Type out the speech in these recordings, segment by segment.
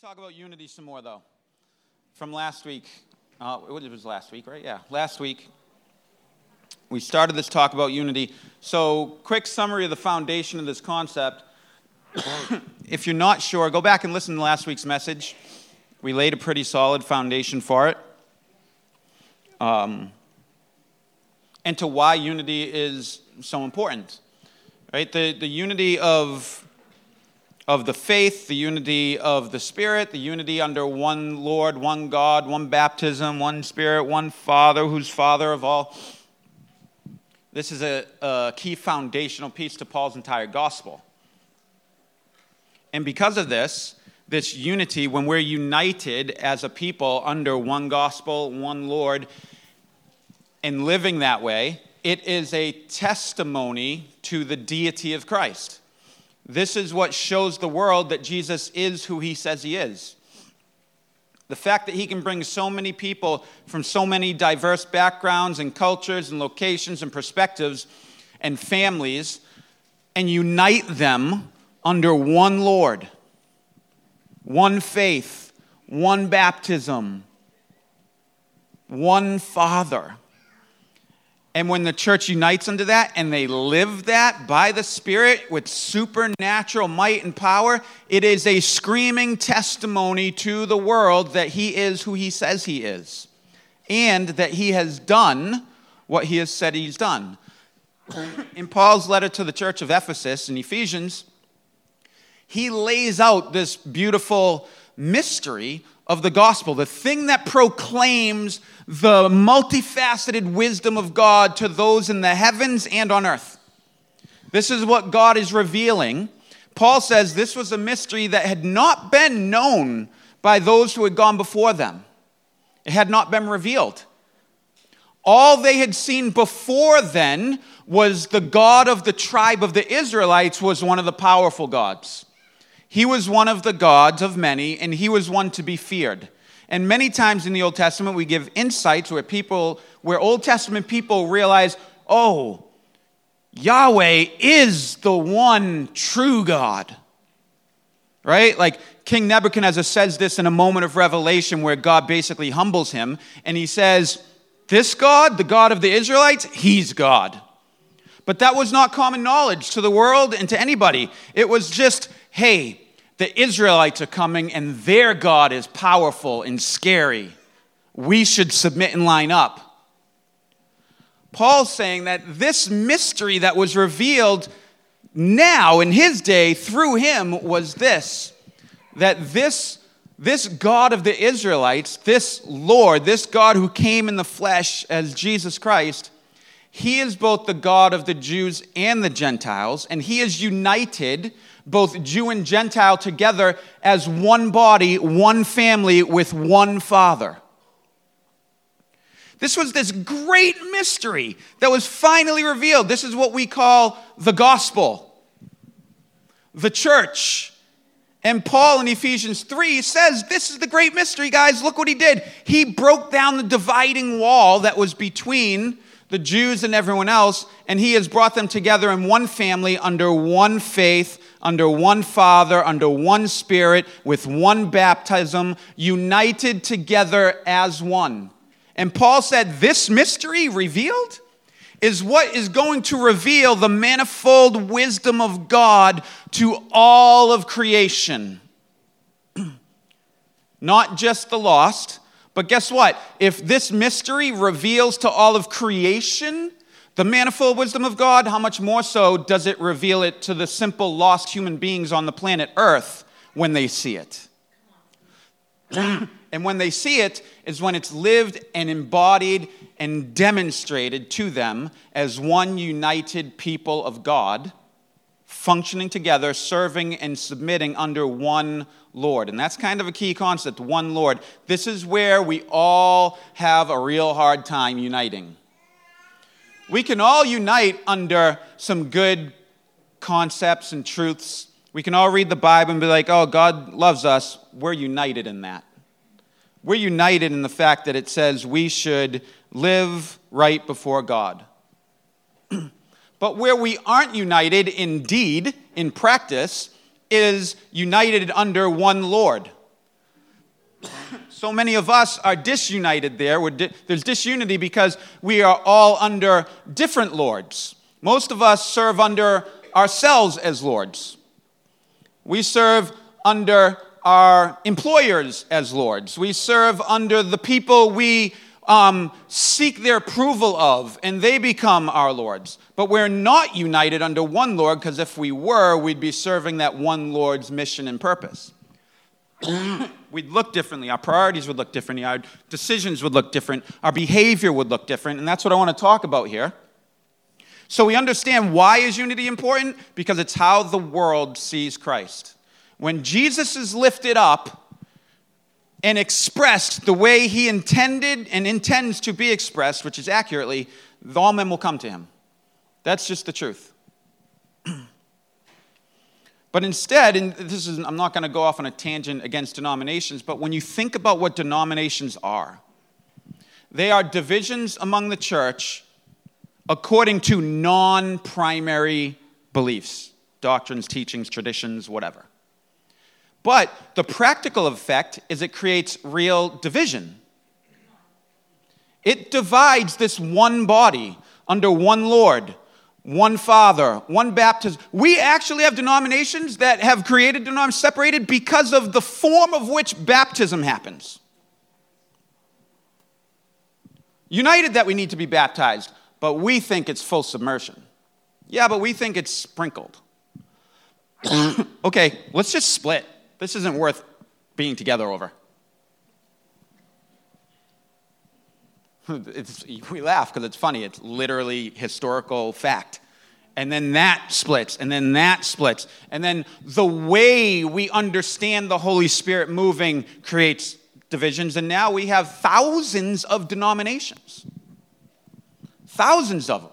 talk about unity some more, though. From last week, uh, it was last week, right? Yeah, last week. We started this talk about unity. So, quick summary of the foundation of this concept. if you're not sure, go back and listen to last week's message. We laid a pretty solid foundation for it. Um, and to why unity is so important. Right? The, the unity of of the faith, the unity of the Spirit, the unity under one Lord, one God, one baptism, one Spirit, one Father, who's Father of all. This is a, a key foundational piece to Paul's entire gospel. And because of this, this unity, when we're united as a people under one gospel, one Lord, and living that way, it is a testimony to the deity of Christ. This is what shows the world that Jesus is who he says he is. The fact that he can bring so many people from so many diverse backgrounds and cultures and locations and perspectives and families and unite them under one Lord, one faith, one baptism, one Father. And when the church unites under that and they live that by the Spirit with supernatural might and power, it is a screaming testimony to the world that He is who He says He is and that He has done what He has said He's done. In Paul's letter to the church of Ephesus in Ephesians, he lays out this beautiful mystery of the gospel, the thing that proclaims the multifaceted wisdom of God to those in the heavens and on earth. This is what God is revealing. Paul says this was a mystery that had not been known by those who had gone before them, it had not been revealed. All they had seen before then was the God of the tribe of the Israelites was one of the powerful gods. He was one of the gods of many, and he was one to be feared. And many times in the Old Testament, we give insights where people, where Old Testament people realize, oh, Yahweh is the one true God. Right? Like King Nebuchadnezzar says this in a moment of revelation where God basically humbles him, and he says, This God, the God of the Israelites, he's God. But that was not common knowledge to the world and to anybody. It was just, hey, the Israelites are coming and their God is powerful and scary. We should submit and line up. Paul's saying that this mystery that was revealed now in his day through him was this that this, this God of the Israelites, this Lord, this God who came in the flesh as Jesus Christ, he is both the God of the Jews and the Gentiles, and he is united both Jew and Gentile together as one body, one family with one Father. This was this great mystery that was finally revealed. This is what we call the gospel, the church. And Paul in Ephesians 3 says, This is the great mystery, guys. Look what he did. He broke down the dividing wall that was between the Jews and everyone else, and he has brought them together in one family under one faith under one Father, under one Spirit, with one baptism, united together as one. And Paul said, This mystery revealed is what is going to reveal the manifold wisdom of God to all of creation. Not just the lost, but guess what? If this mystery reveals to all of creation, the manifold wisdom of God, how much more so does it reveal it to the simple lost human beings on the planet Earth when they see it? and when they see it is when it's lived and embodied and demonstrated to them as one united people of God, functioning together, serving and submitting under one Lord. And that's kind of a key concept one Lord. This is where we all have a real hard time uniting. We can all unite under some good concepts and truths. We can all read the Bible and be like, oh, God loves us. We're united in that. We're united in the fact that it says we should live right before God. but where we aren't united in deed, in practice, is united under one Lord. So many of us are disunited there. Di- there's disunity because we are all under different lords. Most of us serve under ourselves as lords. We serve under our employers as lords. We serve under the people we um, seek their approval of, and they become our lords. But we're not united under one Lord, because if we were, we'd be serving that one Lord's mission and purpose. we'd look differently. Our priorities would look differently. Our decisions would look different. Our behavior would look different. And that's what I want to talk about here. So we understand why is unity important? Because it's how the world sees Christ. When Jesus is lifted up and expressed the way he intended and intends to be expressed, which is accurately, all men will come to him. That's just the truth. But instead, and this is I'm not going to go off on a tangent against denominations, but when you think about what denominations are, they are divisions among the church according to non primary beliefs, doctrines, teachings, traditions, whatever. But the practical effect is it creates real division. It divides this one body under one Lord, one Father, one baptism. We actually have denominations that have created denominations separated because of the form of which baptism happens. United that we need to be baptized, but we think it's full submersion. Yeah, but we think it's sprinkled. okay, let's just split. This isn't worth being together over. It's, we laugh because it's funny. It's literally historical fact. And then that splits, and then that splits. And then the way we understand the Holy Spirit moving creates divisions. And now we have thousands of denominations. Thousands of them.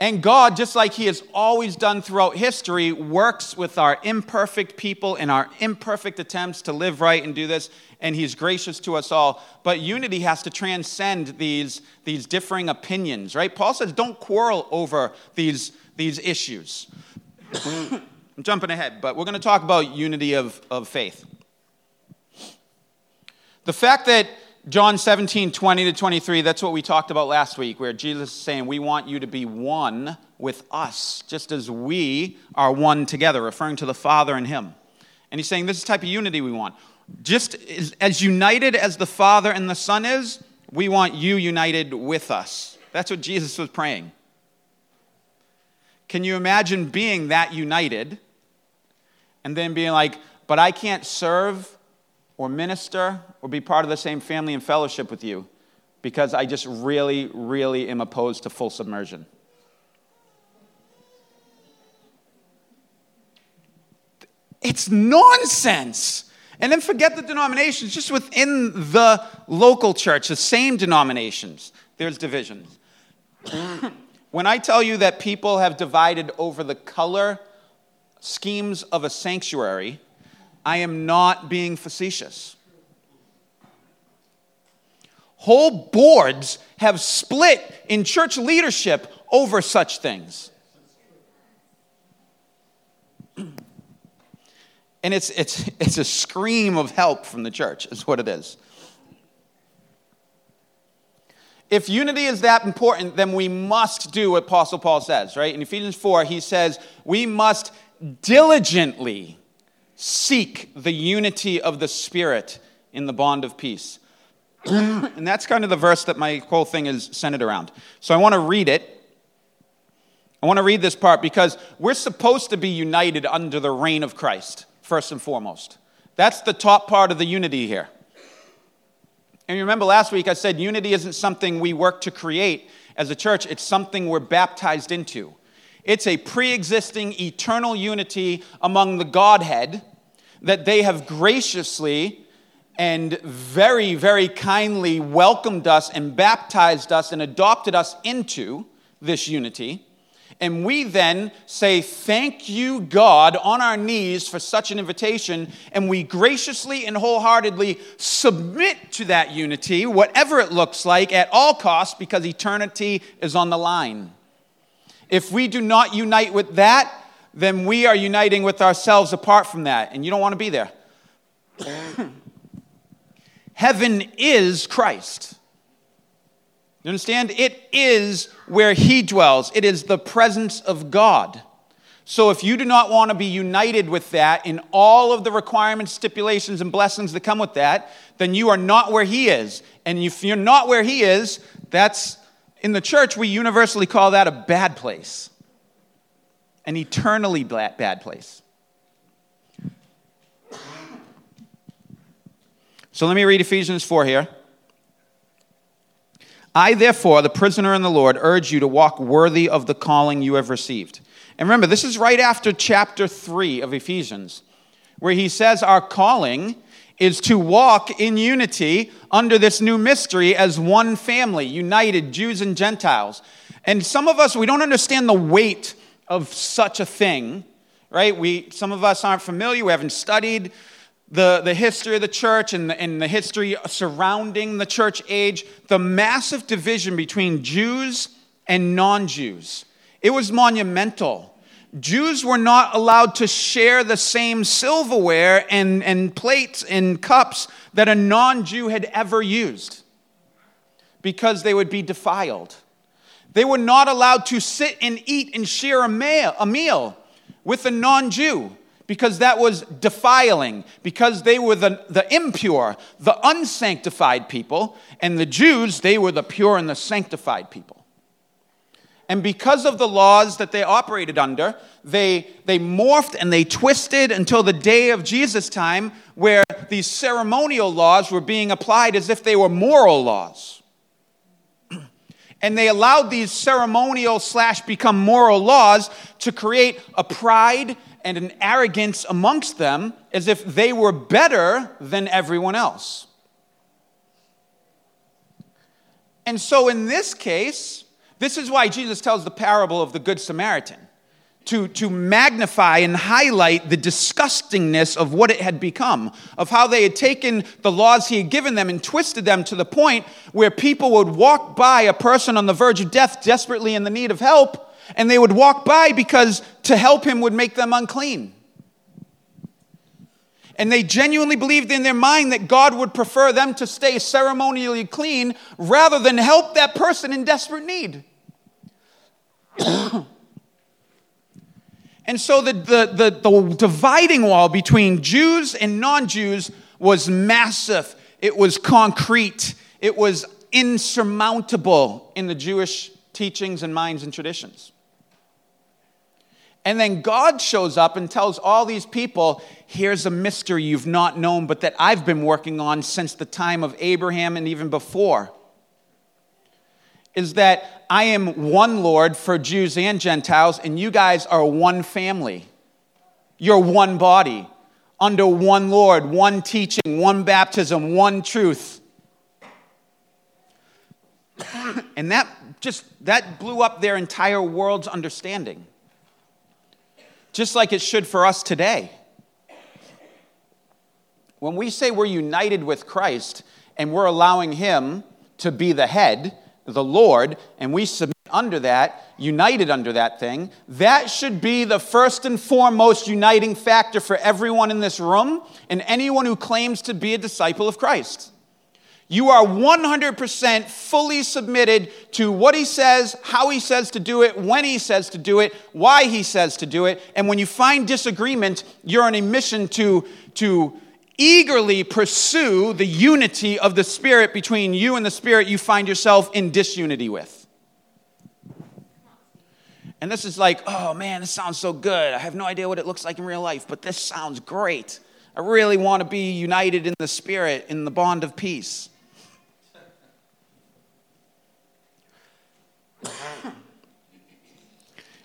And God, just like He has always done throughout history, works with our imperfect people and our imperfect attempts to live right and do this, and He's gracious to us all. But unity has to transcend these, these differing opinions, right? Paul says, don't quarrel over these, these issues. I'm jumping ahead, but we're going to talk about unity of, of faith. The fact that John 17, 20 to 23, that's what we talked about last week, where Jesus is saying, We want you to be one with us, just as we are one together, referring to the Father and Him. And he's saying, This is the type of unity we want. Just as, united as the Father and the Son is, we want you united with us. That's what Jesus was praying. Can you imagine being that united and then being like, But I can't serve or minister or be part of the same family and fellowship with you because I just really, really am opposed to full submersion. It's nonsense. And then forget the denominations, just within the local church, the same denominations, there's divisions. when I tell you that people have divided over the color schemes of a sanctuary, I am not being facetious. Whole boards have split in church leadership over such things. And it's, it's, it's a scream of help from the church, is what it is. If unity is that important, then we must do what Apostle Paul says, right? In Ephesians 4, he says, we must diligently seek the unity of the Spirit in the bond of peace. and that's kind of the verse that my whole thing is centered around. So I want to read it. I want to read this part because we're supposed to be united under the reign of Christ, first and foremost. That's the top part of the unity here. And you remember last week I said unity isn't something we work to create as a church, it's something we're baptized into. It's a pre existing eternal unity among the Godhead that they have graciously and very, very kindly welcomed us and baptized us and adopted us into this unity. And we then say, Thank you, God, on our knees for such an invitation. And we graciously and wholeheartedly submit to that unity, whatever it looks like, at all costs, because eternity is on the line. If we do not unite with that, then we are uniting with ourselves apart from that, and you don't want to be there. Heaven is Christ. You understand? It is where He dwells, it is the presence of God. So if you do not want to be united with that in all of the requirements, stipulations, and blessings that come with that, then you are not where He is. And if you're not where He is, that's in the church, we universally call that a bad place, an eternally bad place. So let me read Ephesians 4 here. I, therefore, the prisoner in the Lord, urge you to walk worthy of the calling you have received. And remember, this is right after chapter 3 of Ephesians, where he says our calling is to walk in unity under this new mystery as one family, united, Jews and Gentiles. And some of us, we don't understand the weight of such a thing, right? We, some of us aren't familiar, we haven't studied the, the history of the church and the, and the history surrounding the church age, the massive division between Jews and non Jews. It was monumental. Jews were not allowed to share the same silverware and, and plates and cups that a non Jew had ever used because they would be defiled. They were not allowed to sit and eat and share a meal, a meal with a non Jew because that was defiling, because they were the, the impure, the unsanctified people, and the Jews, they were the pure and the sanctified people. And because of the laws that they operated under, they, they morphed and they twisted until the day of Jesus' time, where these ceremonial laws were being applied as if they were moral laws. And they allowed these ceremonial slash become moral laws to create a pride and an arrogance amongst them as if they were better than everyone else. And so, in this case, this is why Jesus tells the parable of the Good Samaritan to, to magnify and highlight the disgustingness of what it had become, of how they had taken the laws he had given them and twisted them to the point where people would walk by a person on the verge of death, desperately in the need of help, and they would walk by because to help him would make them unclean. And they genuinely believed in their mind that God would prefer them to stay ceremonially clean rather than help that person in desperate need. and so the, the, the, the, dividing wall between Jews and non Jews was massive, it was concrete, it was insurmountable in the Jewish teachings and minds and traditions. And then God shows up and tells all these people, here's a mystery you've not known, but that I've been working on since the time of Abraham and even before. Is that I am one Lord for Jews and Gentiles, and you guys are one family. You're one body, under one Lord, one teaching, one baptism, one truth. and that just that blew up their entire world's understanding just like it should for us today. When we say we're united with Christ and we're allowing Him to be the head, the Lord, and we submit under that, united under that thing, that should be the first and foremost uniting factor for everyone in this room and anyone who claims to be a disciple of Christ. You are 100% fully submitted to what he says, how he says to do it, when he says to do it, why he says to do it. And when you find disagreement, you're on a mission to, to eagerly pursue the unity of the Spirit between you and the Spirit you find yourself in disunity with. And this is like, oh man, this sounds so good. I have no idea what it looks like in real life, but this sounds great. I really want to be united in the Spirit, in the bond of peace.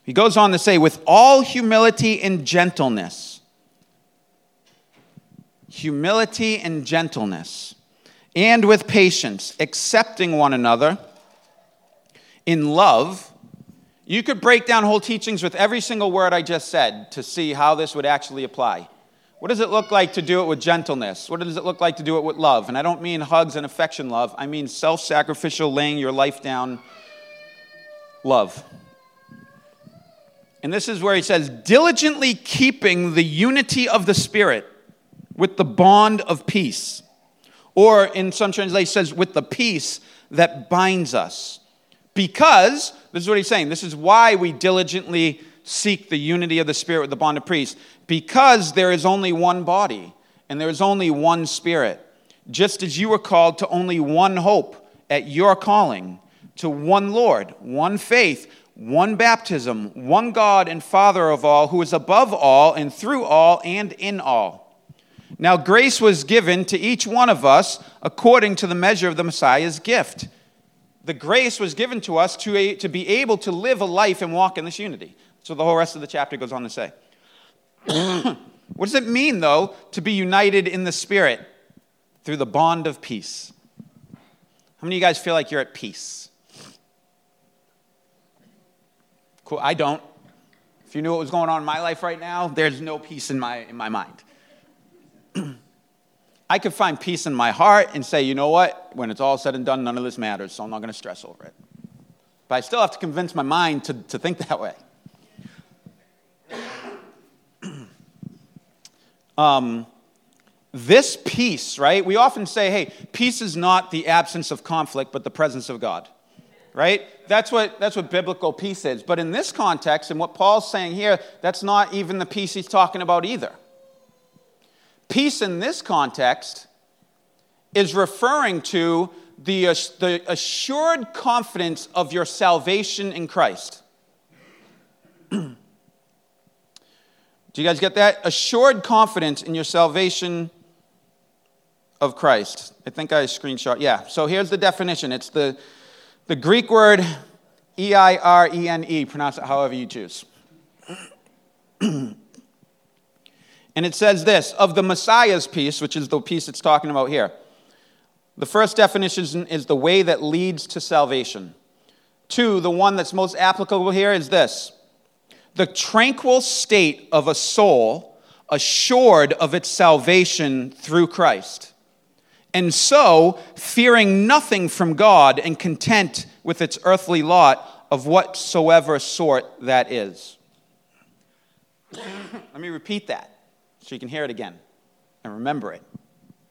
He goes on to say, with all humility and gentleness, humility and gentleness, and with patience, accepting one another in love. You could break down whole teachings with every single word I just said to see how this would actually apply. What does it look like to do it with gentleness? What does it look like to do it with love? And I don't mean hugs and affection love, I mean self sacrificial, laying your life down love. And this is where he says, diligently keeping the unity of the Spirit with the bond of peace. Or in some translations, says, with the peace that binds us. Because, this is what he's saying, this is why we diligently seek the unity of the Spirit with the bond of priests. Because there is only one body and there is only one Spirit. Just as you were called to only one hope at your calling, to one Lord, one faith, one baptism, one God and Father of all, who is above all and through all and in all. Now, grace was given to each one of us according to the measure of the Messiah's gift. The grace was given to us to, to be able to live a life and walk in this unity. So the whole rest of the chapter goes on to say. what does it mean, though, to be united in the Spirit through the bond of peace? How many of you guys feel like you're at peace? Cool. I don't. If you knew what was going on in my life right now, there's no peace in my, in my mind. I could find peace in my heart and say, you know what? When it's all said and done, none of this matters, so I'm not going to stress over it. But I still have to convince my mind to, to think that way. um, this peace, right? We often say, hey, peace is not the absence of conflict, but the presence of God. Right? That's what, that's what biblical peace is. But in this context, and what Paul's saying here, that's not even the peace he's talking about either. Peace in this context is referring to the, the assured confidence of your salvation in Christ. Do you guys get that? Assured confidence in your salvation of Christ. I think I screenshot. Yeah. So here's the definition. It's the, the Greek word E I R E N E. Pronounce it however you choose. And it says this of the Messiah's peace, which is the peace it's talking about here. The first definition is the way that leads to salvation. Two, the one that's most applicable here is this the tranquil state of a soul assured of its salvation through Christ. And so, fearing nothing from God and content with its earthly lot of whatsoever sort that is. Let me repeat that so you can hear it again and remember it.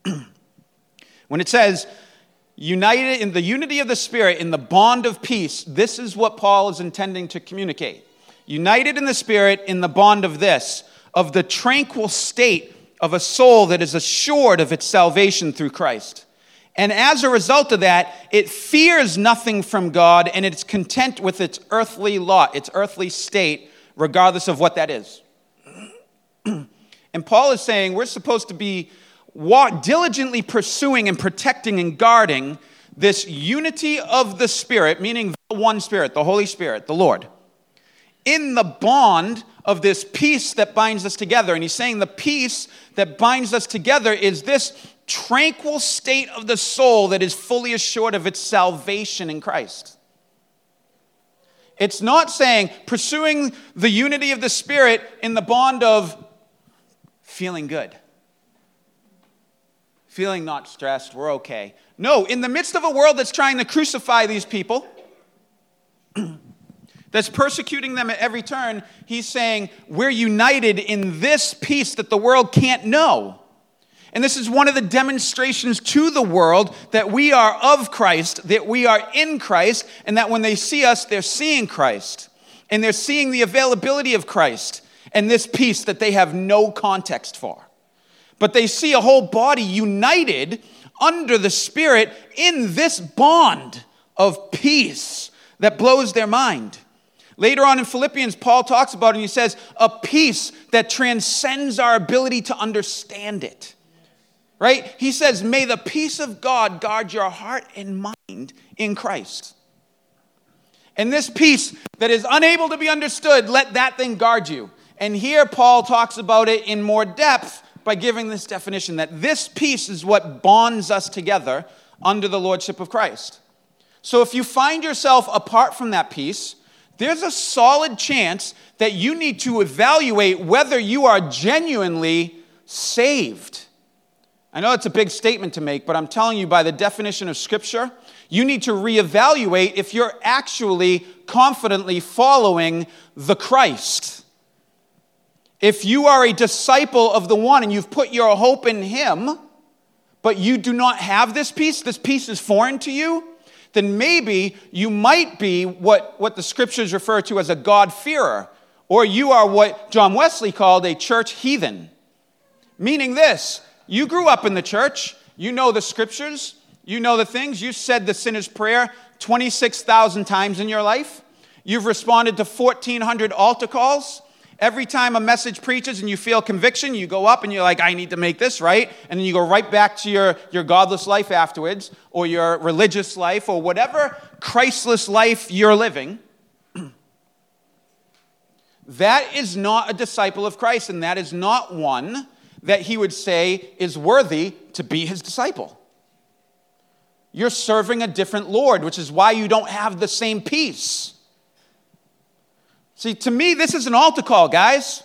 when it says, united in the unity of the Spirit, in the bond of peace, this is what Paul is intending to communicate. United in the Spirit, in the bond of this, of the tranquil state of a soul that is assured of its salvation through Christ. And as a result of that, it fears nothing from God and it's content with its earthly lot, its earthly state, regardless of what that is. And Paul is saying we're supposed to be walk, diligently pursuing and protecting and guarding this unity of the Spirit, meaning the one Spirit, the Holy Spirit, the Lord, in the bond of this peace that binds us together. And he's saying the peace that binds us together is this tranquil state of the soul that is fully assured of its salvation in Christ. It's not saying pursuing the unity of the Spirit in the bond of feeling good. Feeling not stressed, we're okay. No, in the midst of a world that's trying to crucify these people, that's persecuting them at every turn, he's saying, We're united in this peace that the world can't know. And this is one of the demonstrations to the world that we are of Christ, that we are in Christ, and that when they see us, they're seeing Christ. And they're seeing the availability of Christ and this peace that they have no context for. But they see a whole body united under the Spirit in this bond of peace that blows their mind. Later on in Philippians, Paul talks about it and he says, a peace that transcends our ability to understand it. Right? He says, May the peace of God guard your heart and mind in Christ. And this peace that is unable to be understood, let that thing guard you. And here Paul talks about it in more depth by giving this definition that this peace is what bonds us together under the lordship of Christ. So if you find yourself apart from that peace, there's a solid chance that you need to evaluate whether you are genuinely saved. I know it's a big statement to make, but I'm telling you by the definition of Scripture, you need to reevaluate if you're actually confidently following the Christ. If you are a disciple of the one and you've put your hope in him, but you do not have this peace, this peace is foreign to you, then maybe you might be what, what the scriptures refer to as a God-fearer, or you are what John Wesley called a church heathen. Meaning this you grew up in the church, you know the scriptures, you know the things, you said the sinner's prayer 26,000 times in your life, you've responded to 1,400 altar calls. Every time a message preaches and you feel conviction, you go up and you're like, I need to make this right. And then you go right back to your, your godless life afterwards, or your religious life, or whatever Christless life you're living. that is not a disciple of Christ, and that is not one that he would say is worthy to be his disciple. You're serving a different Lord, which is why you don't have the same peace. See, to me, this is an altar call, guys.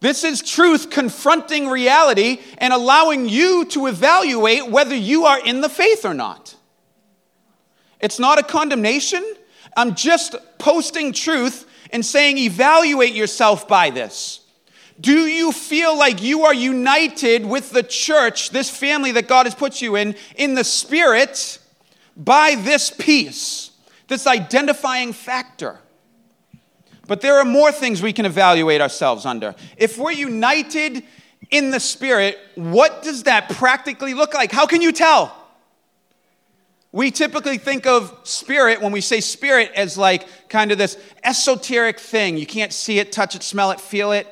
This is truth confronting reality and allowing you to evaluate whether you are in the faith or not. It's not a condemnation. I'm just posting truth and saying, evaluate yourself by this. Do you feel like you are united with the church, this family that God has put you in, in the spirit by this peace, this identifying factor? But there are more things we can evaluate ourselves under. If we're united in the Spirit, what does that practically look like? How can you tell? We typically think of spirit when we say spirit as like kind of this esoteric thing. You can't see it, touch it, smell it, feel it.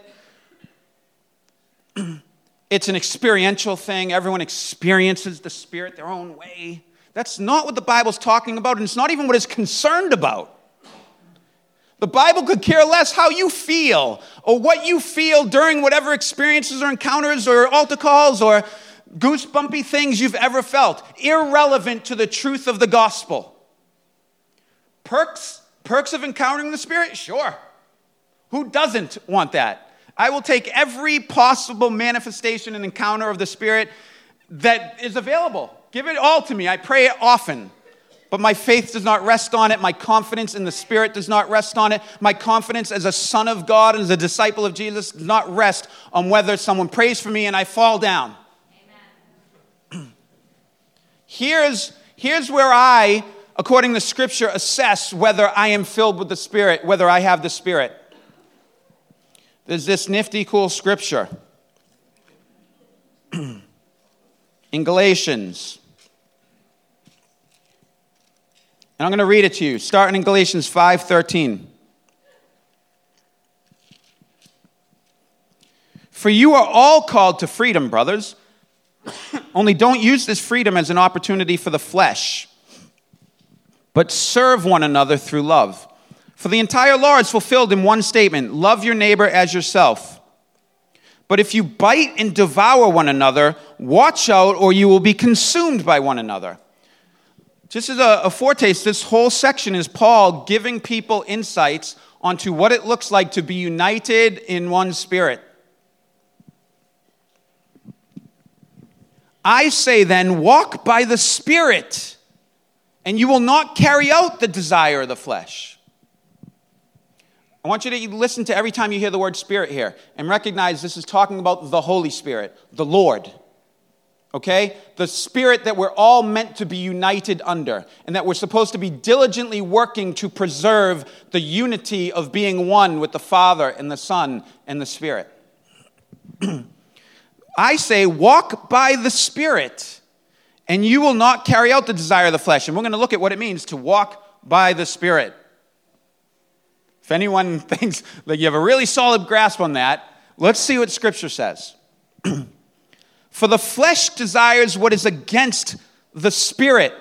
it's an experiential thing. Everyone experiences the spirit their own way. That's not what the Bible's talking about, and it's not even what it's concerned about. The Bible could care less how you feel or what you feel during whatever experiences or encounters or altar calls or goosebumpy things you've ever felt, irrelevant to the truth of the gospel. Perks, perks of encountering the Spirit? Sure. Who doesn't want that? I will take every possible manifestation and encounter of the Spirit that is available. Give it all to me. I pray it often. But my faith does not rest on it. My confidence in the Spirit does not rest on it. My confidence as a son of God and as a disciple of Jesus does not rest on whether someone prays for me and I fall down. here's, here's where I, according to Scripture, assess whether I am filled with the Spirit, whether I have the Spirit. There's this nifty, cool Scripture in Galatians And I'm going to read it to you, starting in Galatians 5:13. For you are all called to freedom, brothers. Only don't use this freedom as an opportunity for the flesh, but serve one another through love. For the entire law is fulfilled in one statement love your neighbor as yourself. But if you bite and devour one another, watch out, or you will be consumed by one another. Just as a, a foretaste, this whole section is Paul giving people insights onto what it looks like to be united in one spirit. I say then, walk by the Spirit, and you will not carry out the desire of the flesh. I want you to listen to every time you hear the word Spirit here and recognize this is talking about the Holy Spirit, the Lord okay? The spirit that we're all meant to be united under, and that we're supposed to be diligently working to preserve the unity of being one with the Father and the Son and the Spirit. I say, walk by the Spirit, and you will not carry out the desire of the flesh. And we're going to look at what it means to walk by the Spirit. If anyone thinks that you have a really solid grasp on that, let's see what Scripture says. For the flesh desires what is against the spirit.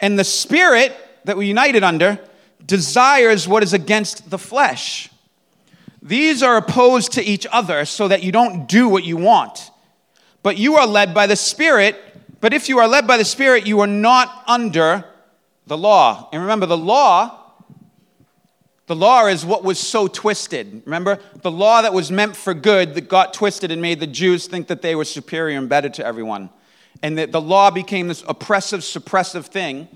And the spirit that we're united under desires what is against the flesh. These are opposed to each other so that you don't do what you want. But you are led by the Spirit. But if you are led by the Spirit, you are not under the law. And remember, the law the law is what was so twisted. Remember? The law that was meant for good that got twisted and made the Jews think that they were superior and better to everyone. And that the law became this oppressive, suppressive thing.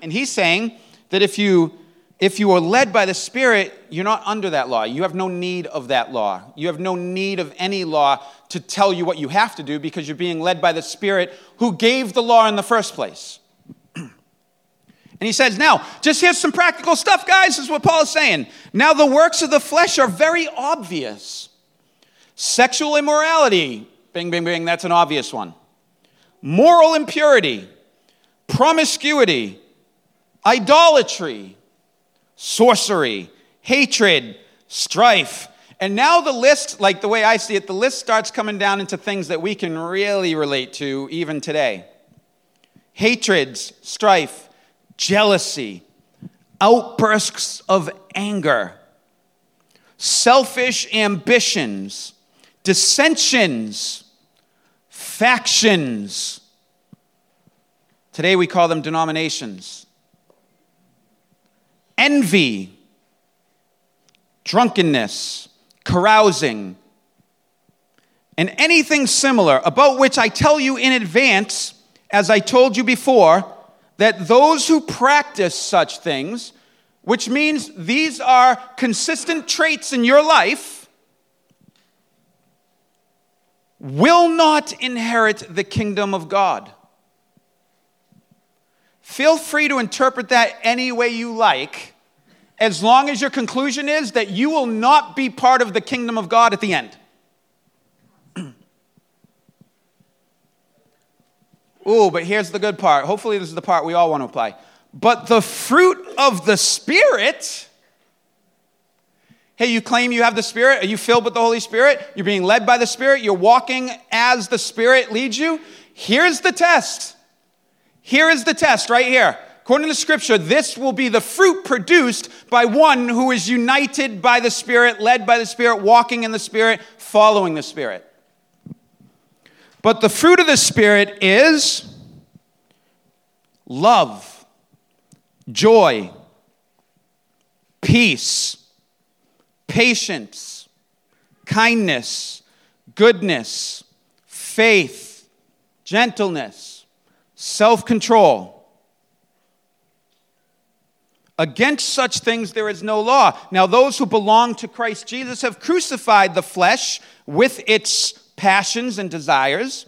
And he's saying that if you if you are led by the Spirit, you're not under that law. You have no need of that law. You have no need of any law to tell you what you have to do because you're being led by the Spirit who gave the law in the first place. And he says, Now, just here's some practical stuff, guys. Is what Paul is saying. Now, the works of the flesh are very obvious sexual immorality, bing, bing, bing, that's an obvious one. Moral impurity, promiscuity, idolatry, sorcery, hatred, strife and now the list, like the way I see it, the list starts coming down into things that we can really relate to even today hatreds, strife, jealousy, outbursts of anger, selfish ambitions, dissensions, factions. Today we call them denominations. Envy, drunkenness, carousing, and anything similar, about which I tell you in advance, as I told you before, that those who practice such things, which means these are consistent traits in your life, will not inherit the kingdom of God. Feel free to interpret that any way you like as long as your conclusion is that you will not be part of the kingdom of God at the end. Ooh, but here's the good part. Hopefully, this is the part we all want to apply. But the fruit of the Spirit. Hey, you claim you have the Spirit? Are you filled with the Holy Spirit? You're being led by the Spirit? You're walking as the Spirit leads you? Here's the test. Here is the test right here. According to Scripture, this will be the fruit produced by one who is united by the Spirit, led by the Spirit, walking in the Spirit, following the Spirit. But the fruit of the Spirit is love, joy, peace, patience, kindness, goodness, faith, gentleness, self control. Against such things there is no law. Now, those who belong to Christ Jesus have crucified the flesh with its passions and desires.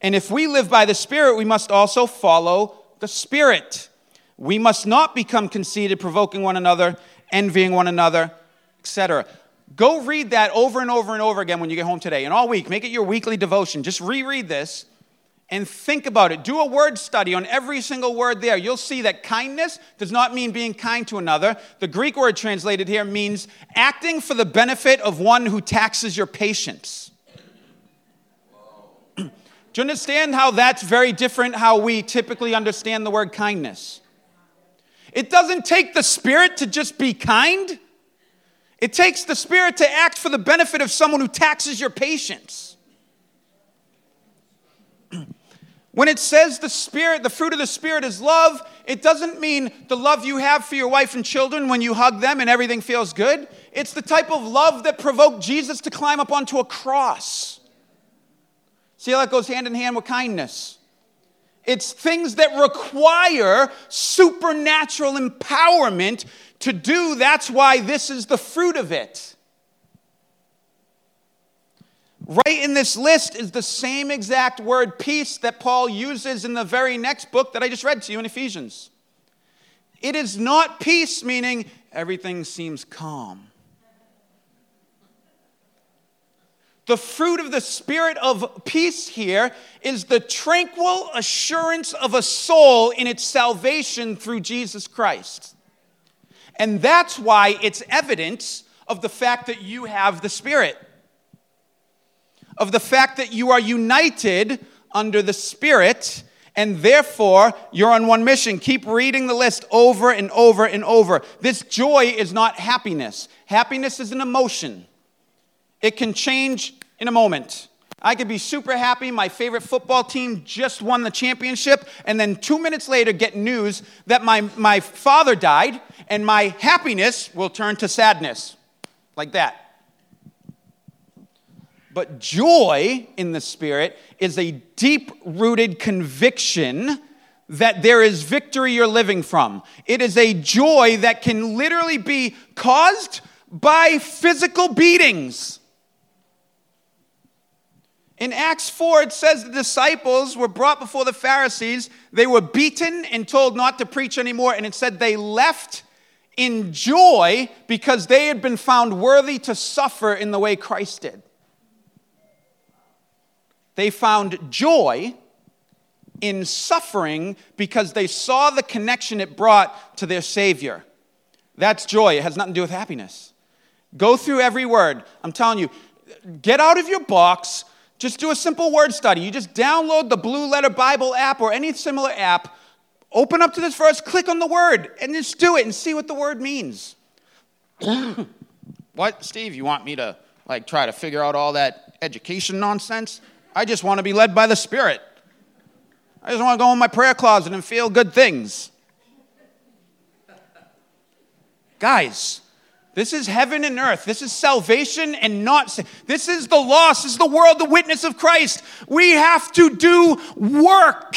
And if we live by the Spirit, we must also follow the Spirit. We must not become conceited, provoking one another, envying one another, etc. Go read that over and over and over again when you get home today and all week. Make it your weekly devotion. Just reread this and think about it. Do a word study on every single word there. You'll see that kindness does not mean being kind to another. The Greek word translated here means acting for the benefit of one who taxes your patience. You understand how that's very different how we typically understand the word kindness? It doesn't take the spirit to just be kind. It takes the spirit to act for the benefit of someone who taxes your patience. When it says the Spirit, the fruit of the Spirit is love, it doesn't mean the love you have for your wife and children when you hug them and everything feels good. It's the type of love that provoked Jesus to climb up onto a cross. See how that goes hand in hand with kindness? It's things that require supernatural empowerment to do. That's why this is the fruit of it. Right in this list is the same exact word peace that Paul uses in the very next book that I just read to you in Ephesians. It is not peace, meaning everything seems calm. The fruit of the spirit of peace here is the tranquil assurance of a soul in its salvation through Jesus Christ. And that's why it's evidence of the fact that you have the Spirit of the fact that you are united under the Spirit and therefore you're on one mission. Keep reading the list over and over and over. This joy is not happiness, happiness is an emotion, it can change in a moment. I could be super happy. My favorite football team just won the championship, and then two minutes later, get news that my, my father died, and my happiness will turn to sadness. Like that. But joy in the Spirit is a deep rooted conviction that there is victory you're living from. It is a joy that can literally be caused by physical beatings. In Acts 4, it says the disciples were brought before the Pharisees. They were beaten and told not to preach anymore. And it said they left in joy because they had been found worthy to suffer in the way Christ did. They found joy in suffering because they saw the connection it brought to their Savior. That's joy. It has nothing to do with happiness. Go through every word. I'm telling you, get out of your box. Just do a simple word study. You just download the Blue Letter Bible app or any similar app, open up to this verse, click on the word, and just do it and see what the word means. what, Steve? You want me to like try to figure out all that education nonsense? I just want to be led by the Spirit. I just want to go in my prayer closet and feel good things. Guys, this is heaven and earth. This is salvation and not. This is the lost. This is the world, the witness of Christ. We have to do work.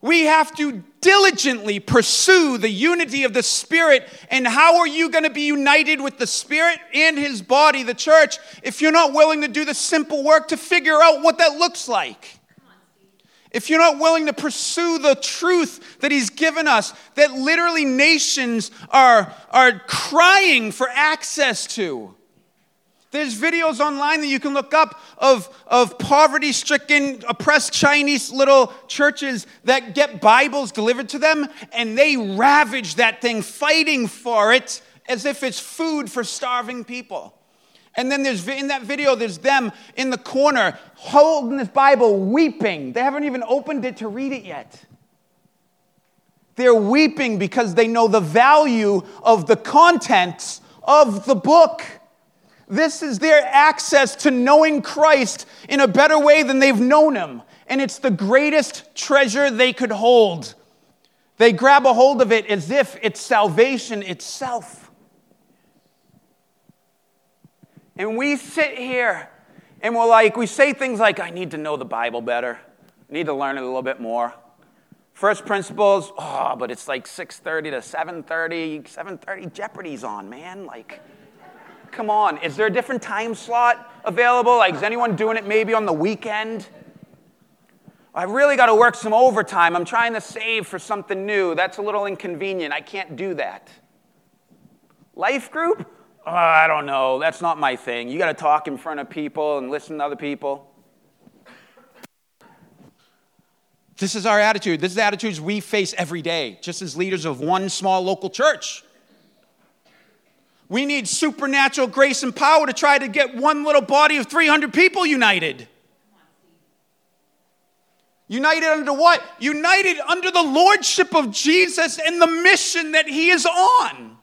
We have to diligently pursue the unity of the Spirit. And how are you going to be united with the Spirit and His body, the church, if you're not willing to do the simple work to figure out what that looks like? If you're not willing to pursue the truth that He's given us, that literally nations are, are crying for access to. There's videos online that you can look up of, of poverty stricken, oppressed Chinese little churches that get Bibles delivered to them and they ravage that thing, fighting for it as if it's food for starving people. And then there's in that video, there's them in the corner holding this Bible, weeping. They haven't even opened it to read it yet. They're weeping because they know the value of the contents of the book. This is their access to knowing Christ in a better way than they've known him. And it's the greatest treasure they could hold. They grab a hold of it as if it's salvation itself. And we sit here and we're like, we say things like, I need to know the Bible better. I need to learn it a little bit more. First principles, oh, but it's like 6.30 to 7.30. 7.30, Jeopardy's on, man. Like, come on. Is there a different time slot available? Like, is anyone doing it maybe on the weekend? I've really got to work some overtime. I'm trying to save for something new. That's a little inconvenient. I can't do that. Life group? Oh, I don't know, that's not my thing. You got to talk in front of people and listen to other people. This is our attitude. This is the attitudes we face every day, just as leaders of one small local church. We need supernatural grace and power to try to get one little body of 300 people united. United under what? United under the lordship of Jesus and the mission that he is on.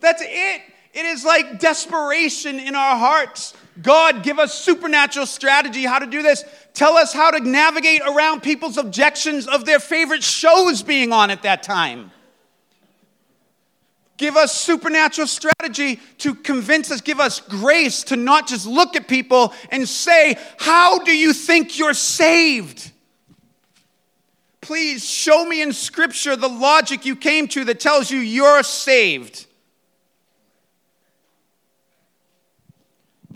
That's it. It is like desperation in our hearts. God, give us supernatural strategy how to do this. Tell us how to navigate around people's objections of their favorite shows being on at that time. Give us supernatural strategy to convince us, give us grace to not just look at people and say, How do you think you're saved? Please show me in Scripture the logic you came to that tells you you're saved.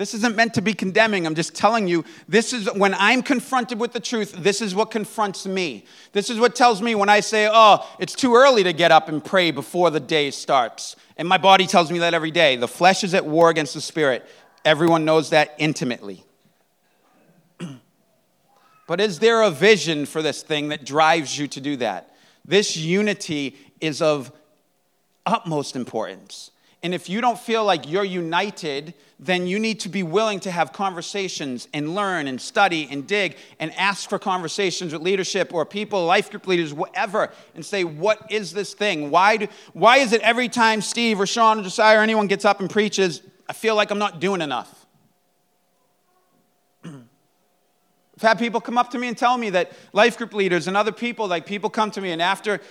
This isn't meant to be condemning. I'm just telling you, this is when I'm confronted with the truth, this is what confronts me. This is what tells me when I say, oh, it's too early to get up and pray before the day starts. And my body tells me that every day. The flesh is at war against the spirit. Everyone knows that intimately. but is there a vision for this thing that drives you to do that? This unity is of utmost importance. And if you don't feel like you're united, then you need to be willing to have conversations and learn and study and dig and ask for conversations with leadership or people, life group leaders, whatever, and say, what is this thing? Why, do, why is it every time Steve or Sean or Josiah or anyone gets up and preaches, I feel like I'm not doing enough? I've had people come up to me and tell me that life group leaders and other people, like people come to me and after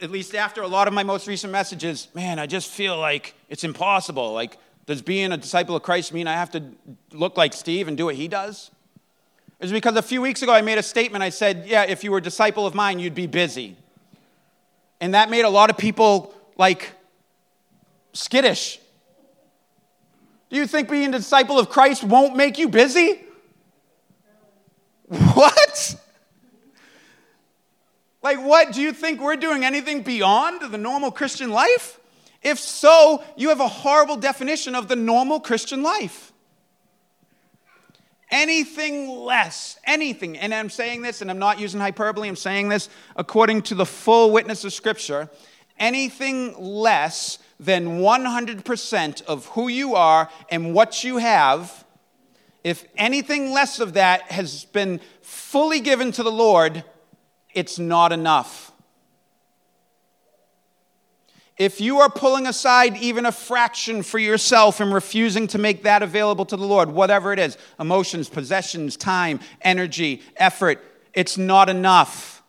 at least after a lot of my most recent messages, man, I just feel like it's impossible. Like, does being a disciple of Christ mean I have to look like Steve and do what he does? It's because a few weeks ago I made a statement. I said, yeah, if you were a disciple of mine, you'd be busy. And that made a lot of people like skittish. Do you think being a disciple of Christ won't make you busy? Like, what? Do you think we're doing anything beyond the normal Christian life? If so, you have a horrible definition of the normal Christian life. Anything less, anything, and I'm saying this, and I'm not using hyperbole, I'm saying this according to the full witness of Scripture, anything less than 100% of who you are and what you have, if anything less of that has been fully given to the Lord, it's not enough if you are pulling aside even a fraction for yourself and refusing to make that available to the Lord, whatever it is emotions, possessions, time, energy, effort it's not enough.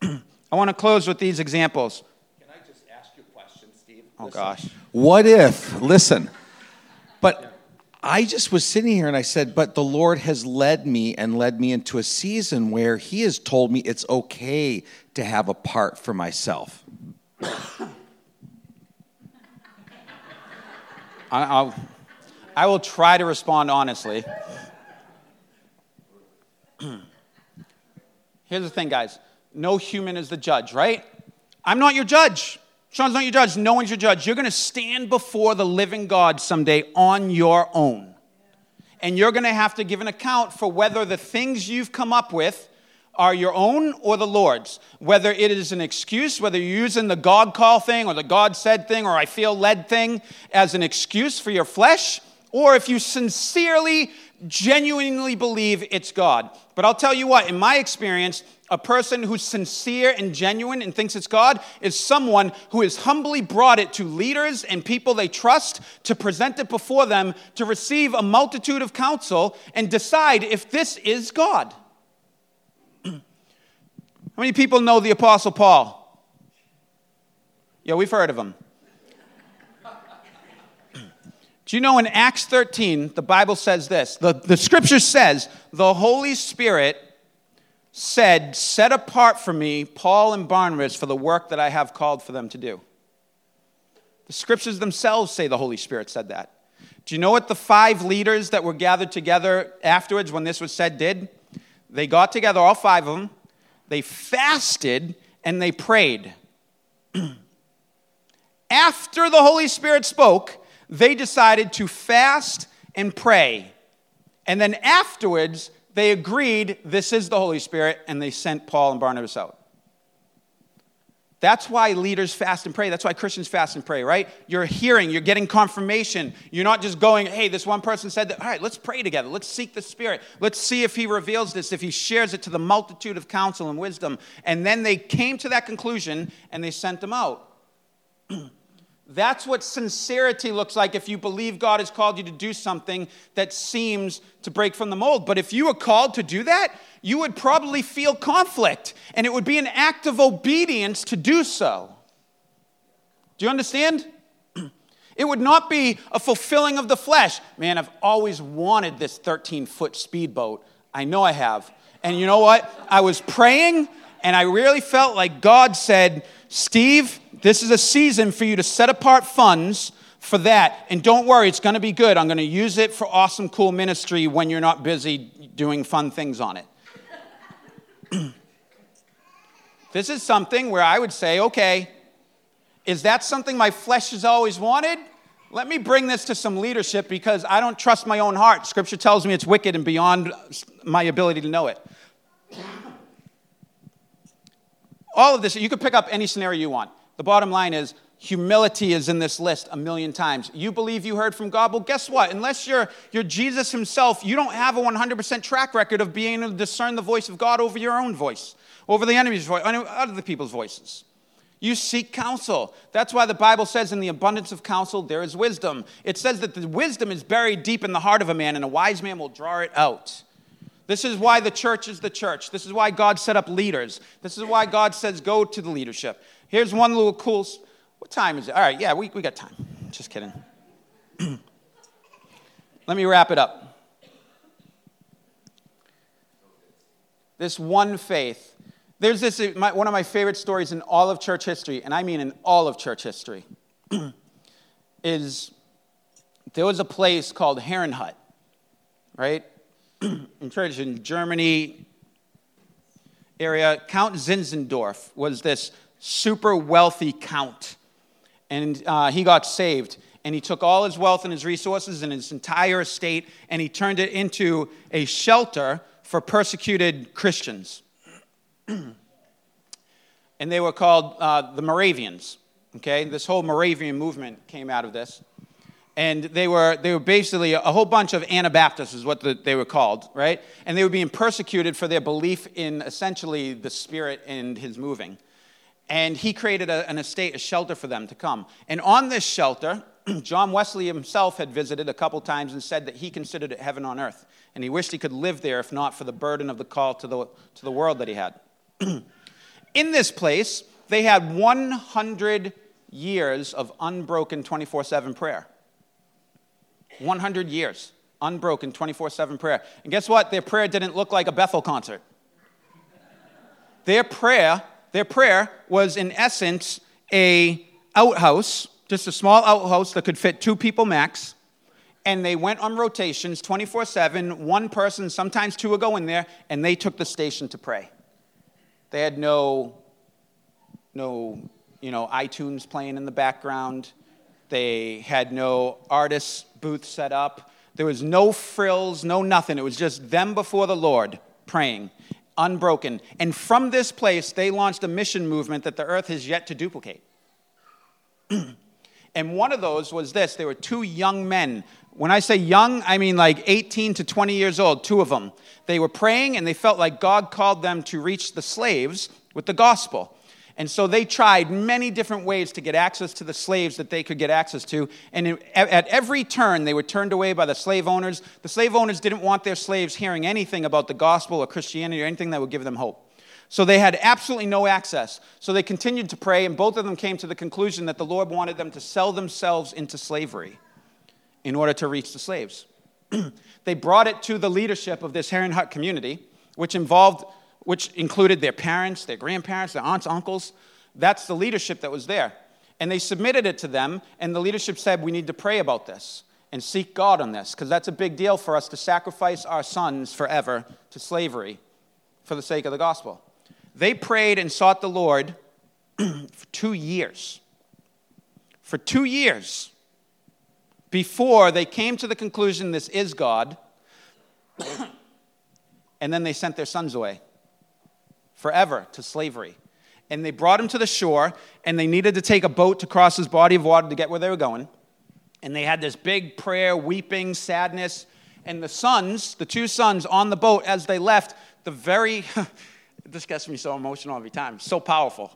I want to close with these examples. Can I just ask you a question, Steve? Oh, listen. gosh. What if, listen, but I just was sitting here and I said, but the Lord has led me and led me into a season where He has told me it's okay to have a part for myself. I'll, I will try to respond honestly. Here's the thing, guys no human is the judge, right? I'm not your judge. Sean's not your judge. No one's your judge. You're going to stand before the living God someday on your own. And you're going to have to give an account for whether the things you've come up with are your own or the Lord's. Whether it is an excuse, whether you're using the God call thing or the God said thing or I feel led thing as an excuse for your flesh, or if you sincerely, genuinely believe it's God. But I'll tell you what, in my experience, a person who's sincere and genuine and thinks it's God is someone who has humbly brought it to leaders and people they trust to present it before them to receive a multitude of counsel and decide if this is God. How many people know the Apostle Paul? Yeah, we've heard of him. Do you know in Acts 13, the Bible says this? The, the scripture says, the Holy Spirit said, Set apart for me Paul and Barnabas for the work that I have called for them to do. The scriptures themselves say the Holy Spirit said that. Do you know what the five leaders that were gathered together afterwards when this was said did? They got together, all five of them, they fasted and they prayed. After the Holy Spirit spoke, they decided to fast and pray. And then afterwards, they agreed this is the Holy Spirit and they sent Paul and Barnabas out. That's why leaders fast and pray. That's why Christians fast and pray, right? You're hearing, you're getting confirmation. You're not just going, hey, this one person said that. All right, let's pray together. Let's seek the Spirit. Let's see if He reveals this, if He shares it to the multitude of counsel and wisdom. And then they came to that conclusion and they sent them out. That's what sincerity looks like if you believe God has called you to do something that seems to break from the mold. But if you were called to do that, you would probably feel conflict, and it would be an act of obedience to do so. Do you understand? It would not be a fulfilling of the flesh. Man, I've always wanted this 13 foot speedboat. I know I have. And you know what? I was praying, and I really felt like God said, Steve, this is a season for you to set apart funds for that. And don't worry, it's going to be good. I'm going to use it for awesome, cool ministry when you're not busy doing fun things on it. this is something where I would say, okay, is that something my flesh has always wanted? Let me bring this to some leadership because I don't trust my own heart. Scripture tells me it's wicked and beyond my ability to know it. All of this, you could pick up any scenario you want. The bottom line is humility is in this list a million times. You believe you heard from God? Well, guess what? Unless you're, you're Jesus himself, you don't have a 100% track record of being able to discern the voice of God over your own voice, over the enemy's voice, other people's voices. You seek counsel. That's why the Bible says, in the abundance of counsel, there is wisdom. It says that the wisdom is buried deep in the heart of a man, and a wise man will draw it out. This is why the church is the church. This is why God set up leaders. This is why God says, go to the leadership. Here's one little cool. What time is it? All right, yeah, we, we got time. Just kidding. Let me wrap it up. This one faith. There's this, uh, my, one of my favorite stories in all of church history, and I mean in all of church history, is there was a place called Herrnhut, right? in in Germany, area, Count Zinzendorf was this super wealthy count. And uh, he got saved. And he took all his wealth and his resources and his entire estate and he turned it into a shelter for persecuted Christians. and they were called uh, the Moravians. Okay, this whole Moravian movement came out of this and they were, they were basically a whole bunch of Anabaptists, is what the, they were called, right? And they were being persecuted for their belief in essentially the Spirit and His moving. And he created a, an estate, a shelter for them to come. And on this shelter, John Wesley himself had visited a couple times and said that he considered it heaven on earth. And he wished he could live there if not for the burden of the call to the, to the world that he had. in this place, they had 100 years of unbroken 24 7 prayer. 100 years, unbroken 24 7 prayer. And guess what? Their prayer didn't look like a Bethel concert. Their prayer, their prayer was in essence a outhouse, just a small outhouse that could fit two people max. And they went on rotations 24 7. One person, sometimes two would go in there, and they took the station to pray. They had no, no, you know, iTunes playing in the background. They had no artist booth set up. There was no frills, no nothing. It was just them before the Lord praying, unbroken. And from this place, they launched a mission movement that the earth has yet to duplicate. and one of those was this there were two young men. When I say young, I mean like 18 to 20 years old, two of them. They were praying and they felt like God called them to reach the slaves with the gospel. And so they tried many different ways to get access to the slaves that they could get access to. And at every turn, they were turned away by the slave owners. The slave owners didn't want their slaves hearing anything about the gospel or Christianity or anything that would give them hope. So they had absolutely no access. So they continued to pray, and both of them came to the conclusion that the Lord wanted them to sell themselves into slavery in order to reach the slaves. they brought it to the leadership of this Herrnhut community, which involved which included their parents, their grandparents, their aunts, uncles. That's the leadership that was there. And they submitted it to them, and the leadership said, We need to pray about this and seek God on this, because that's a big deal for us to sacrifice our sons forever to slavery for the sake of the gospel. They prayed and sought the Lord for two years. For two years before they came to the conclusion this is God, and then they sent their sons away forever to slavery. And they brought him to the shore, and they needed to take a boat to cross this body of water to get where they were going. And they had this big prayer, weeping, sadness. And the sons, the two sons on the boat as they left, the very, this gets me so emotional every time, so powerful.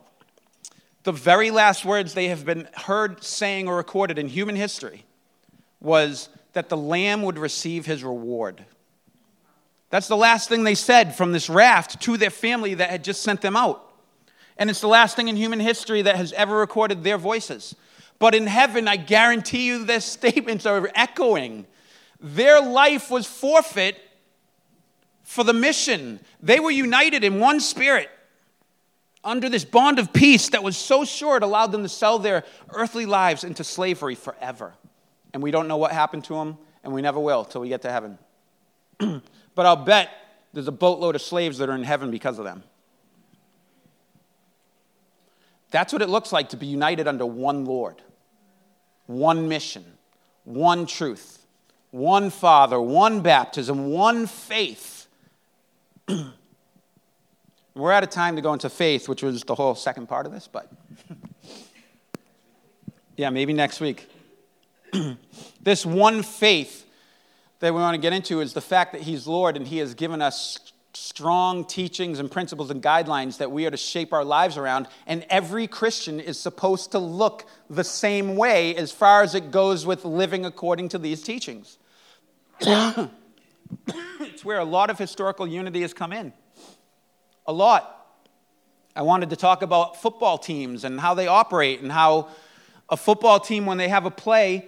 The very last words they have been heard saying or recorded in human history was that the lamb would receive his reward. That's the last thing they said from this raft to their family that had just sent them out. And it's the last thing in human history that has ever recorded their voices. But in heaven, I guarantee you, their statements are echoing. Their life was forfeit for the mission. They were united in one spirit under this bond of peace that was so sure it allowed them to sell their earthly lives into slavery forever. And we don't know what happened to them, and we never will till we get to heaven. But I'll bet there's a boatload of slaves that are in heaven because of them. That's what it looks like to be united under one Lord, one mission, one truth, one Father, one baptism, one faith. We're out of time to go into faith, which was the whole second part of this, but yeah, maybe next week. this one faith that we want to get into is the fact that He's Lord and He has given us strong teachings and principles and guidelines that we are to shape our lives around. And every Christian is supposed to look the same way as far as it goes with living according to these teachings. it's where a lot of historical unity has come in. A lot. I wanted to talk about football teams and how they operate and how a football team, when they have a play,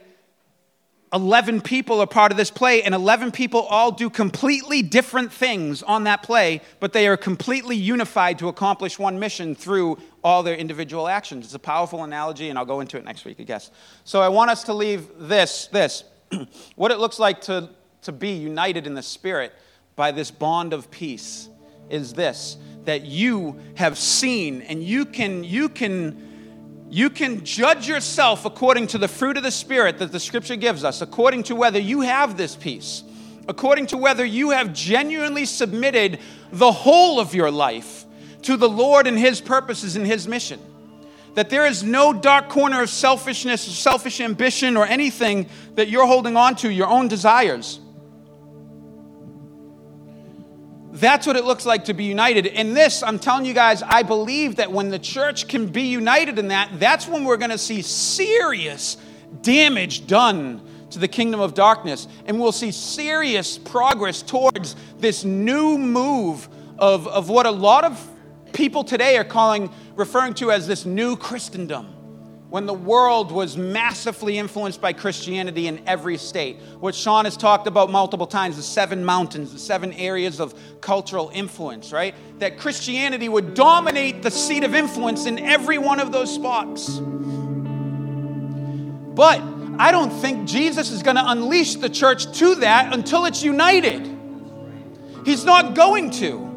11 people are part of this play, and 11 people all do completely different things on that play, but they are completely unified to accomplish one mission through all their individual actions. It's a powerful analogy, and I'll go into it next week, I guess. So I want us to leave this, this, what it looks like to, to be united in the Spirit by this bond of peace is this that you have seen and you can you can you can judge yourself according to the fruit of the spirit that the scripture gives us according to whether you have this peace according to whether you have genuinely submitted the whole of your life to the Lord and his purposes and his mission that there is no dark corner of selfishness, selfish ambition, or anything that you're holding on to, your own desires. That's what it looks like to be united. In this, I'm telling you guys, I believe that when the church can be united in that, that's when we're going to see serious damage done to the kingdom of darkness. And we'll see serious progress towards this new move of, of what a lot of people today are calling, referring to as this new Christendom when the world was massively influenced by Christianity in every state. What Sean has talked about multiple times the seven mountains, the seven areas of cultural influence, right? That Christianity would dominate the seat of influence in every one of those spots. But I don't think Jesus is going to unleash the church to that until it's united. He's not going to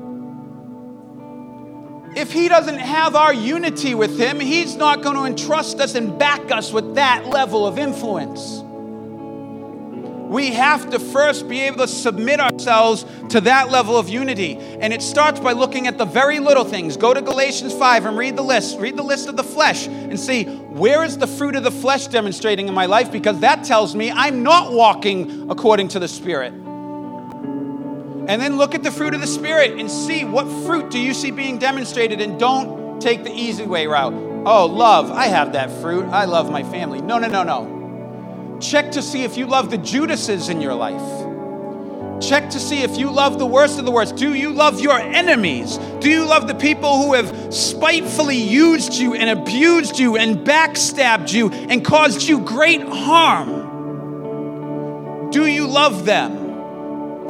if he doesn't have our unity with him, he's not going to entrust us and back us with that level of influence. We have to first be able to submit ourselves to that level of unity. And it starts by looking at the very little things. Go to Galatians 5 and read the list. Read the list of the flesh and see where is the fruit of the flesh demonstrating in my life because that tells me I'm not walking according to the Spirit. And then look at the fruit of the Spirit and see what fruit do you see being demonstrated and don't take the easy way route. Oh, love, I have that fruit. I love my family. No, no, no, no. Check to see if you love the Judases in your life. Check to see if you love the worst of the worst. Do you love your enemies? Do you love the people who have spitefully used you and abused you and backstabbed you and caused you great harm? Do you love them?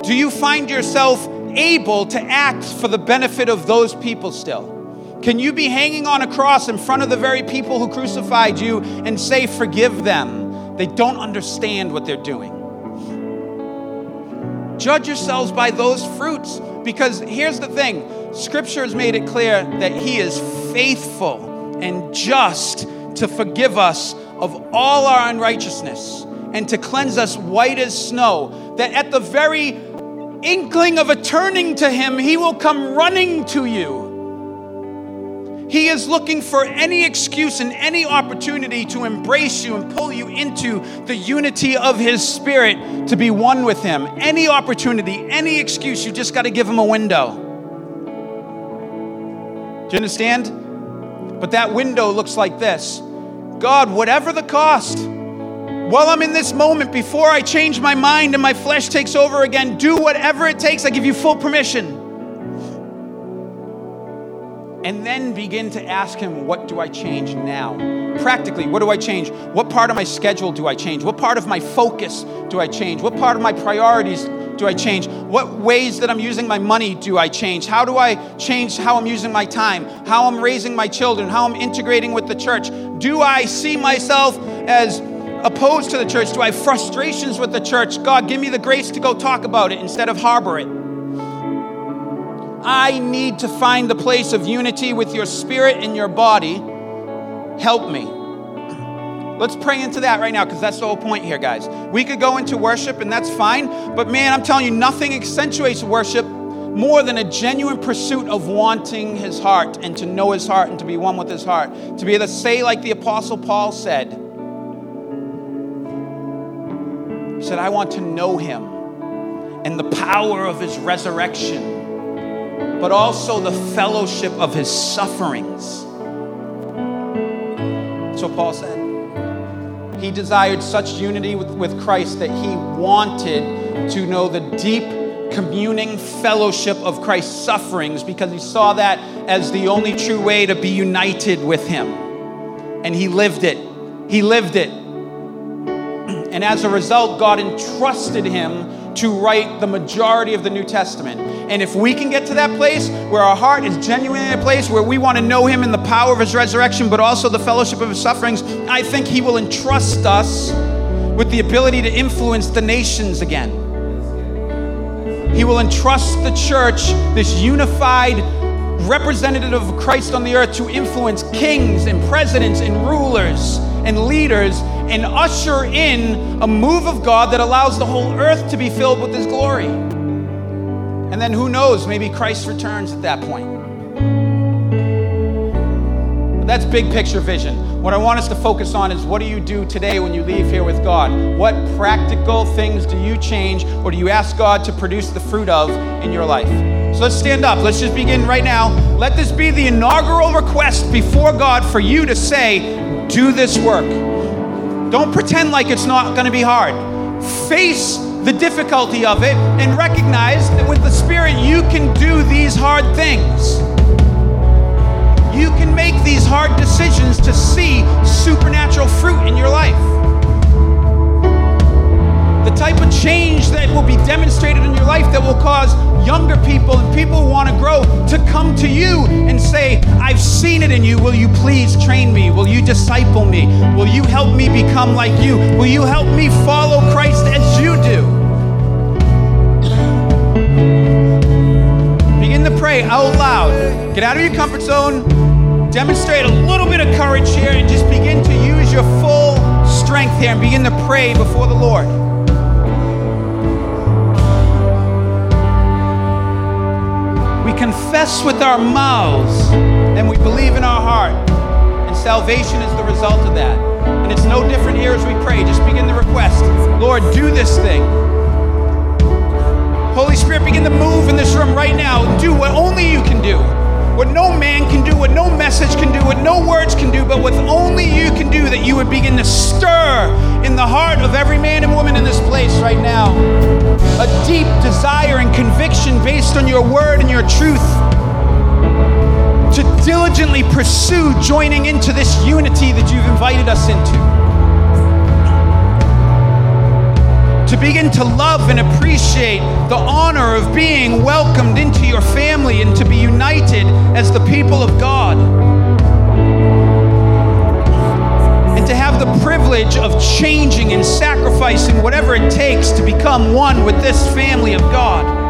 Do you find yourself able to act for the benefit of those people still? Can you be hanging on a cross in front of the very people who crucified you and say, Forgive them? They don't understand what they're doing. Judge yourselves by those fruits because here's the thing Scripture has made it clear that He is faithful and just to forgive us of all our unrighteousness and to cleanse us white as snow. That at the very inkling of a turning to Him, He will come running to you. He is looking for any excuse and any opportunity to embrace you and pull you into the unity of His Spirit to be one with Him. Any opportunity, any excuse, you just got to give Him a window. Do you understand? But that window looks like this God, whatever the cost, while I'm in this moment, before I change my mind and my flesh takes over again, do whatever it takes. I give you full permission. And then begin to ask Him, What do I change now? Practically, what do I change? What part of my schedule do I change? What part of my focus do I change? What part of my priorities do I change? What ways that I'm using my money do I change? How do I change how I'm using my time? How I'm raising my children? How I'm integrating with the church? Do I see myself as opposed to the church? Do I have frustrations with the church? God, give me the grace to go talk about it instead of harbor it. I need to find the place of unity with your spirit and your body. Help me. Let's pray into that right now because that's the whole point here, guys. We could go into worship and that's fine, but man, I'm telling you, nothing accentuates worship more than a genuine pursuit of wanting his heart and to know his heart and to be one with his heart. To be able to say, like the Apostle Paul said, said, I want to know him and the power of his resurrection, but also the fellowship of his sufferings. So Paul said. He desired such unity with, with Christ that he wanted to know the deep communing fellowship of Christ's sufferings because he saw that as the only true way to be united with him. And he lived it. He lived it. And as a result, God entrusted him to write the majority of the New Testament. And if we can get to that place where our heart is genuinely in a place where we want to know him in the power of his resurrection, but also the fellowship of his sufferings, I think he will entrust us with the ability to influence the nations again. He will entrust the church, this unified representative of Christ on the earth to influence kings and presidents and rulers and leaders and usher in a move of God that allows the whole earth to be filled with His glory. And then who knows, maybe Christ returns at that point. But that's big picture vision. What I want us to focus on is what do you do today when you leave here with God? What practical things do you change or do you ask God to produce the fruit of in your life? So let's stand up. Let's just begin right now. Let this be the inaugural request before God for you to say, do this work. Don't pretend like it's not going to be hard. Face the difficulty of it and recognize that with the Spirit you can do these hard things. You can make these hard decisions to see supernatural fruit in your life. Will be demonstrated in your life that will cause younger people and people who want to grow to come to you and say, I've seen it in you. Will you please train me? Will you disciple me? Will you help me become like you? Will you help me follow Christ as you do? Begin to pray out loud. Get out of your comfort zone. Demonstrate a little bit of courage here and just begin to use your full strength here and begin to pray before the Lord. Confess with our mouths and we believe in our heart. And salvation is the result of that. And it's no different here as we pray. Just begin the request Lord, do this thing. Holy Spirit, begin to move in this room right now. Do what only you can do. What no man can do, what no message can do, what no words can do, but what only you can do, that you would begin to stir in the heart of every man and woman in this place right now. A deep desire and conviction based on your word and your truth to diligently pursue joining into this unity that you've invited us into. to begin to love and appreciate the honor of being welcomed into your family and to be united as the people of God. Have the privilege of changing and sacrificing whatever it takes to become one with this family of God.